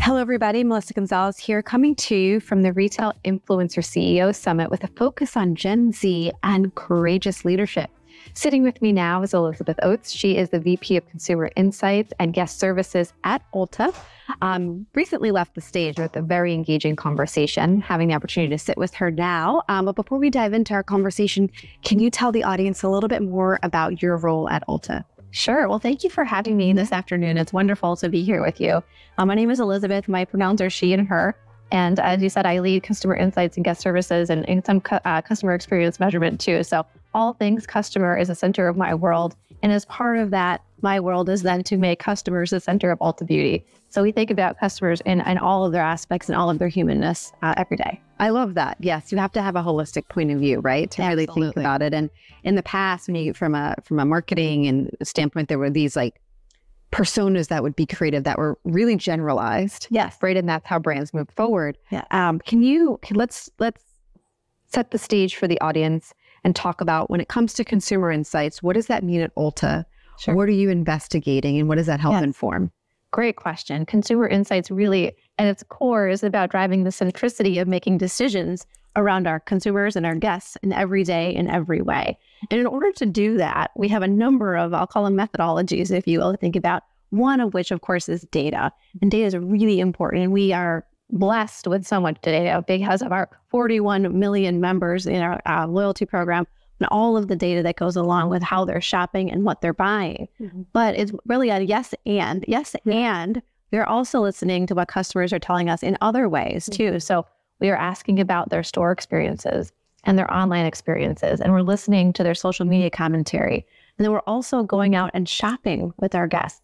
Hello, everybody. Melissa Gonzalez here, coming to you from the Retail Influencer CEO Summit with a focus on Gen Z and courageous leadership. Sitting with me now is Elizabeth Oates. She is the VP of Consumer Insights and Guest Services at Ulta. Um, recently left the stage with a very engaging conversation, having the opportunity to sit with her now. Um, but before we dive into our conversation, can you tell the audience a little bit more about your role at Ulta? Sure. Well, thank you for having me this afternoon. It's wonderful to be here with you. Um, my name is Elizabeth. My pronouns are she and her. And as you said, I lead customer insights and guest services and, and some uh, customer experience measurement too. So, all things customer is the center of my world. And as part of that, my world is then to make customers the center of Ulta Beauty. So we think about customers in, in all of their aspects and all of their humanness uh, every day. I love that. Yes, you have to have a holistic point of view, right? To really think about it. And in the past, when you from a from a marketing and standpoint, there were these like personas that would be created that were really generalized. Yes. Right. And that's how brands move forward. Yeah. Um, can you let's let's set the stage for the audience and talk about when it comes to consumer insights, what does that mean at Ulta? Sure. What are you investigating and what does that help yes. inform? Great question. Consumer insights really, at its core, is about driving the centricity of making decisions around our consumers and our guests in every day in every way. And in order to do that, we have a number of, I'll call them methodologies, if you will, think about. One of which, of course, is data. And data is really important. And we are blessed with so much data because of our 41 million members in our uh, loyalty program and all of the data that goes along with how they're shopping and what they're buying. Mm-hmm. But it's really a yes and, yes and they're also listening to what customers are telling us in other ways mm-hmm. too. So we are asking about their store experiences and their online experiences, and we're listening to their social media commentary. And then we're also going out and shopping with our guests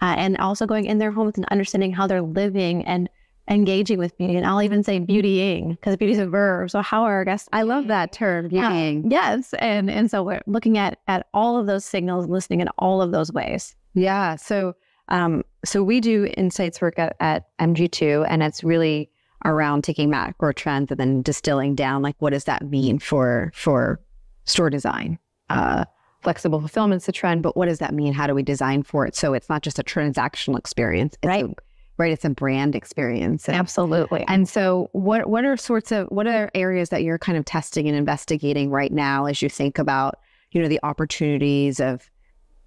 uh, and also going in their homes and understanding how they're living and engaging with beauty. And I'll even say beautying because beauty is a verb. So how are our guests? I love that term, beautying. yes. And and so we're looking at at all of those signals, listening in all of those ways. Yeah. So um, so we do insights work at, at MG2 and it's really around taking macro trends and then distilling down like what does that mean for for store design uh, flexible fulfillment's a trend but what does that mean how do we design for it so it's not just a transactional experience it's right a, right it's a brand experience and, absolutely and so what what are sorts of what are areas that you're kind of testing and investigating right now as you think about you know the opportunities of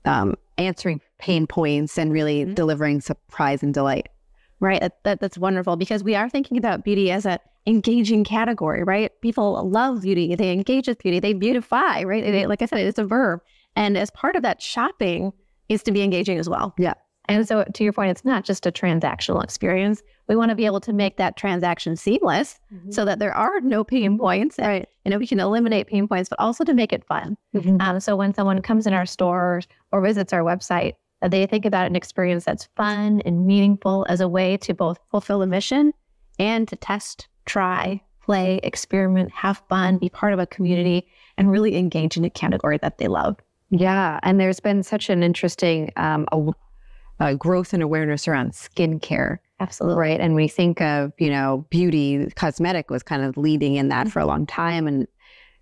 um, answering pain points and really mm-hmm. delivering surprise and delight right? That, that, that's wonderful because we are thinking about beauty as a engaging category, right? People love beauty, they engage with beauty, they beautify, right? They, like I said, it's a verb, and as part of that, shopping is to be engaging as well. Yeah. And so, to your point, it's not just a transactional experience. We want to be able to make that transaction seamless mm-hmm. so that there are no pain points. And, right. You know, we can eliminate pain points, but also to make it fun. Mm-hmm. Um, so, when someone comes in our store or visits our website, that they think about an experience that's fun and meaningful as a way to both fulfill a mission and to test, try, play, experiment, have fun, be part of a community, and really engage in a category that they love. Yeah. And there's been such an interesting um, a growth and awareness around skincare. Absolutely. Right. And we think of, you know, beauty, cosmetic was kind of leading in that mm-hmm. for a long time. And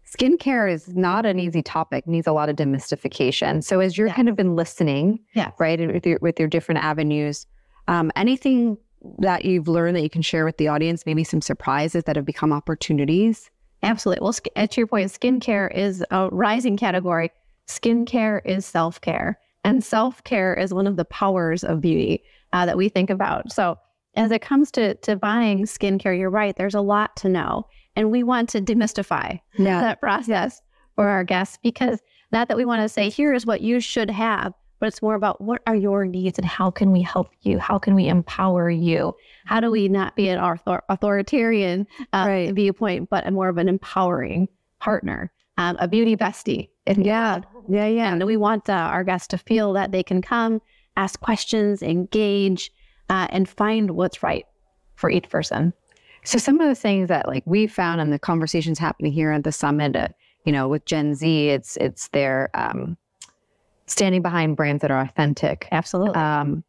skincare is not an easy topic needs a lot of demystification so as you're yeah. kind of been listening yeah. right with your, with your different avenues um, anything that you've learned that you can share with the audience maybe some surprises that have become opportunities absolutely well to your point skincare is a rising category skincare is self-care and self-care is one of the powers of beauty uh, that we think about so as it comes to to buying skincare you're right there's a lot to know and we want to demystify yeah. that process for our guests because not that we want to say, here is what you should have, but it's more about what are your needs and how can we help you? How can we empower you? How do we not be an author- authoritarian uh, right. viewpoint, but a more of an empowering partner, um, a beauty bestie? yeah, yeah, yeah. And we want uh, our guests to feel that they can come, ask questions, engage, uh, and find what's right for each person. So some of the things that like we found in the conversations happening here at the summit, uh, you know, with Gen Z, it's it's their um, standing behind brands that are authentic. Absolutely. Um,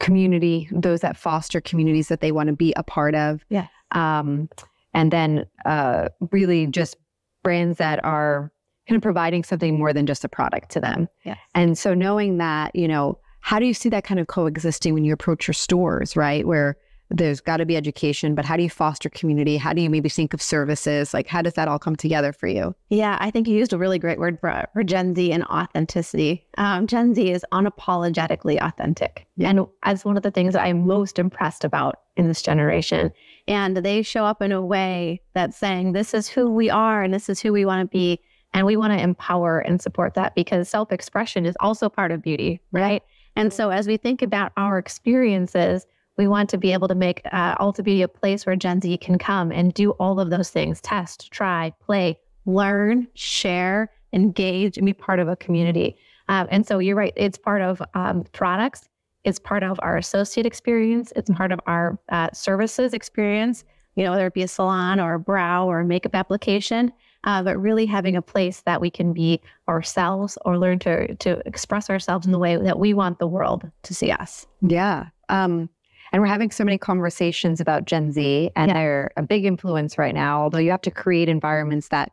community, those that foster communities that they want to be a part of. Yeah. Um, and then uh, really just brands that are kind of providing something more than just a product to them. Yeah. And so knowing that, you know, how do you see that kind of coexisting when you approach your stores, right? Where there's got to be education, but how do you foster community? How do you maybe think of services? Like, how does that all come together for you? Yeah, I think you used a really great word for, for Gen Z and authenticity. Um, Gen Z is unapologetically authentic. Yeah. And as one of the things that I'm most impressed about in this generation. And they show up in a way that's saying, this is who we are and this is who we want to be. And we want to empower and support that because self expression is also part of beauty, right? And so as we think about our experiences, we want to be able to make uh, Ulta Beauty a place where Gen Z can come and do all of those things test, try, play, learn, share, engage, and be part of a community. Um, and so you're right, it's part of um, products, it's part of our associate experience, it's part of our uh, services experience, you know, whether it be a salon or a brow or a makeup application. Uh, but really having a place that we can be ourselves or learn to to express ourselves in the way that we want the world to see us. Yeah. Um, and we're having so many conversations about Gen Z, and yeah. they're a big influence right now. Although you have to create environments that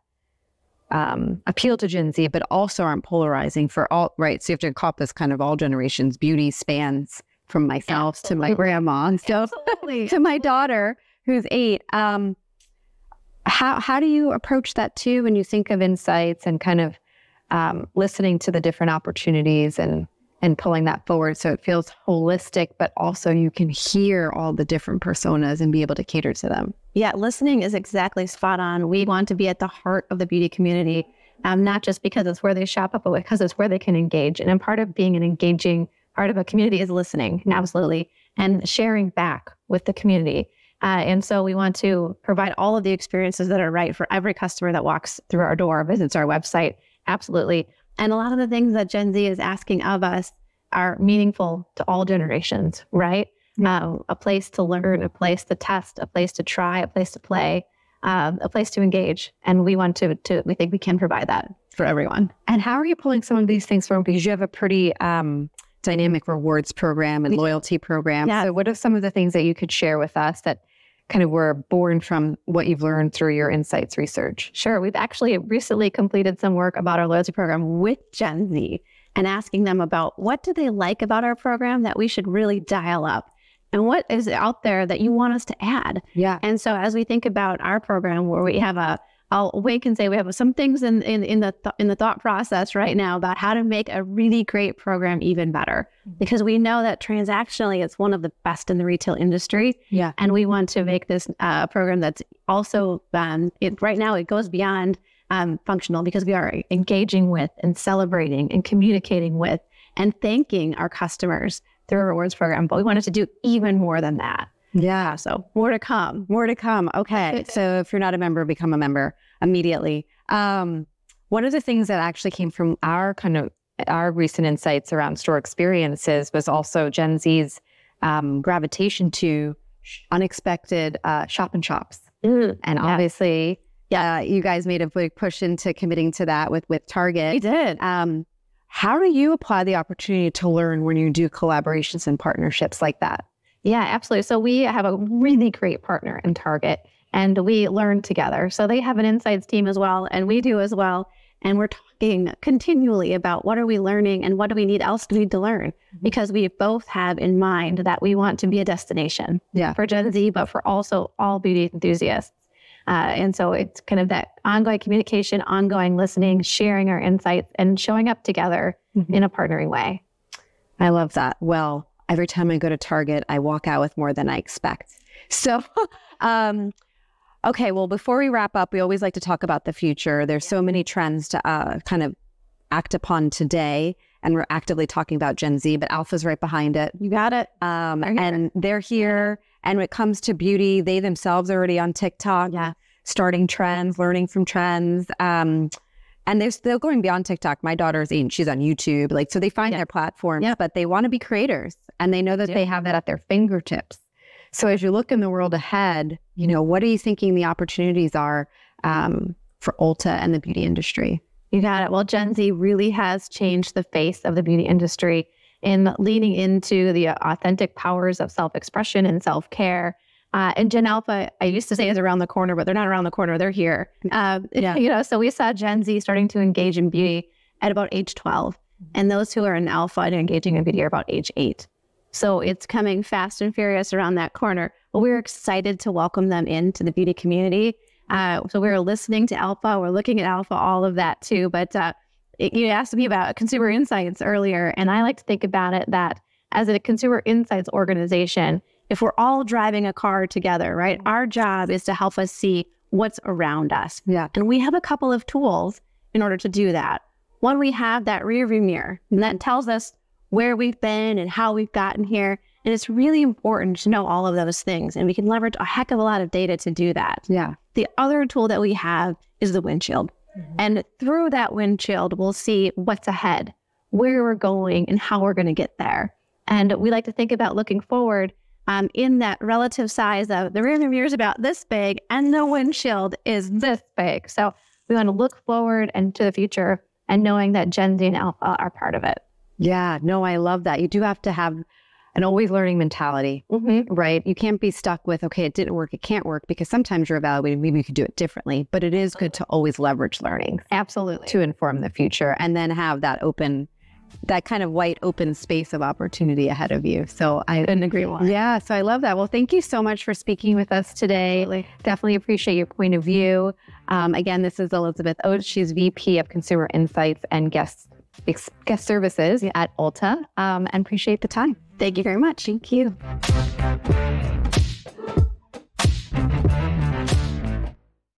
um, appeal to Gen Z, but also aren't polarizing for all, right? So you have to encompass kind of all generations. Beauty spans from myself Absolutely. to my grandma, so to my daughter who's eight. Um, how how do you approach that too when you think of insights and kind of um, listening to the different opportunities and and pulling that forward so it feels holistic, but also you can hear all the different personas and be able to cater to them. Yeah, listening is exactly spot on. We want to be at the heart of the beauty community, um, not just because it's where they shop but because it's where they can engage. And part of being an engaging part of a community is listening, absolutely, and sharing back with the community. Uh, and so we want to provide all of the experiences that are right for every customer that walks through our door, visits our website. Absolutely. And a lot of the things that Gen Z is asking of us are meaningful to all generations, right? Um, a place to learn, a place to test, a place to try, a place to play, um, a place to engage. And we want to, to, we think we can provide that for everyone. And how are you pulling some of these things from? Because you have a pretty um, dynamic rewards program and loyalty program. Yeah. So, what are some of the things that you could share with us that kind of were born from what you've learned through your insights research? Sure. We've actually recently completed some work about our loyalty program with Gen Z and asking them about what do they like about our program that we should really dial up and what is out there that you want us to add. Yeah. And so as we think about our program where we have a I'll wait and say we have some things in in, in the th- in the thought process right now about how to make a really great program even better mm-hmm. because we know that transactionally it's one of the best in the retail industry. Yeah, and we want to make this uh, program that's also um, it, right now it goes beyond um, functional because we are engaging with and celebrating and communicating with and thanking our customers through a rewards program. But we wanted to do even more than that. Yeah. So more to come. More to come. Okay. so if you're not a member, become a member immediately. Um, one of the things that actually came from our kind of our recent insights around store experiences was also Gen Z's um, gravitation to unexpected uh, shop and shops. Mm, and yeah. obviously, yeah, you guys made a big push into committing to that with with Target. We did. Um, how do you apply the opportunity to learn when you do collaborations and partnerships like that? Yeah, absolutely. So we have a really great partner in Target and we learn together. So they have an insights team as well, and we do as well. And we're talking continually about what are we learning and what do we need else do we need to learn mm-hmm. because we both have in mind that we want to be a destination yeah. for Gen Z, but for also all beauty enthusiasts. Uh, and so it's kind of that ongoing communication, ongoing listening, sharing our insights, and showing up together mm-hmm. in a partnering way. I love that. Well, every time I go to Target, I walk out with more than I expect. So, um, okay, well, before we wrap up, we always like to talk about the future. There's so many trends to uh, kind of act upon today, and we're actively talking about Gen Z, but Alpha's right behind it. You got it. Um, they're and they're here. And when it comes to beauty, they themselves are already on TikTok, yeah. starting trends, learning from trends. Um, and they're still going beyond TikTok. My daughter's eight, she's on YouTube. Like, so they find yeah. their platforms, yeah. but they want to be creators and they know that yeah. they have that at their fingertips. So as you look in the world ahead, you know, what are you thinking the opportunities are um, for Ulta and the beauty industry? You got it. Well, Gen Z really has changed the face of the beauty industry in leaning into the authentic powers of self expression and self care uh, and Gen Alpha, I used to say is around the corner, but they're not around the corner. They're here. Uh, yeah. You know, so we saw Gen Z starting to engage in beauty at about age 12. and those who are in alpha and engaging in BD are about age eight. So it's coming fast and furious around that corner. But we're excited to welcome them into the beauty community. Uh, so we're listening to Alpha, we're looking at Alpha, all of that too. But uh, it, you asked me about consumer insights earlier, and I like to think about it that as a consumer insights organization, if we're all driving a car together, right, our job is to help us see what's around us. Yeah. And we have a couple of tools in order to do that. One, we have that rear view mirror, and that tells us where we've been and how we've gotten here. And it's really important to know all of those things. And we can leverage a heck of a lot of data to do that. Yeah. The other tool that we have is the windshield. Mm-hmm. And through that windshield, we'll see what's ahead, where we're going, and how we're going to get there. And we like to think about looking forward um, in that relative size of the rearview mirror is about this big and the windshield is this big. So we want to look forward and to the future and knowing that Gen Z and Alpha are part of it. Yeah, no, I love that. You do have to have an always learning mentality, mm-hmm. right? You can't be stuck with, okay, it didn't work, it can't work, because sometimes you're evaluating, maybe you could do it differently, but it is good to always leverage learning. Absolutely. To inform the future and then have that open, that kind of white open space of opportunity ahead of you. So I couldn't agree more. Yeah. So I love that. Well, thank you so much for speaking with us today. Absolutely. Definitely appreciate your point of view. Um, again, this is Elizabeth Oates. She's VP of Consumer Insights and Guest guest services at Ulta um, and appreciate the time. Thank you very much. Thank you.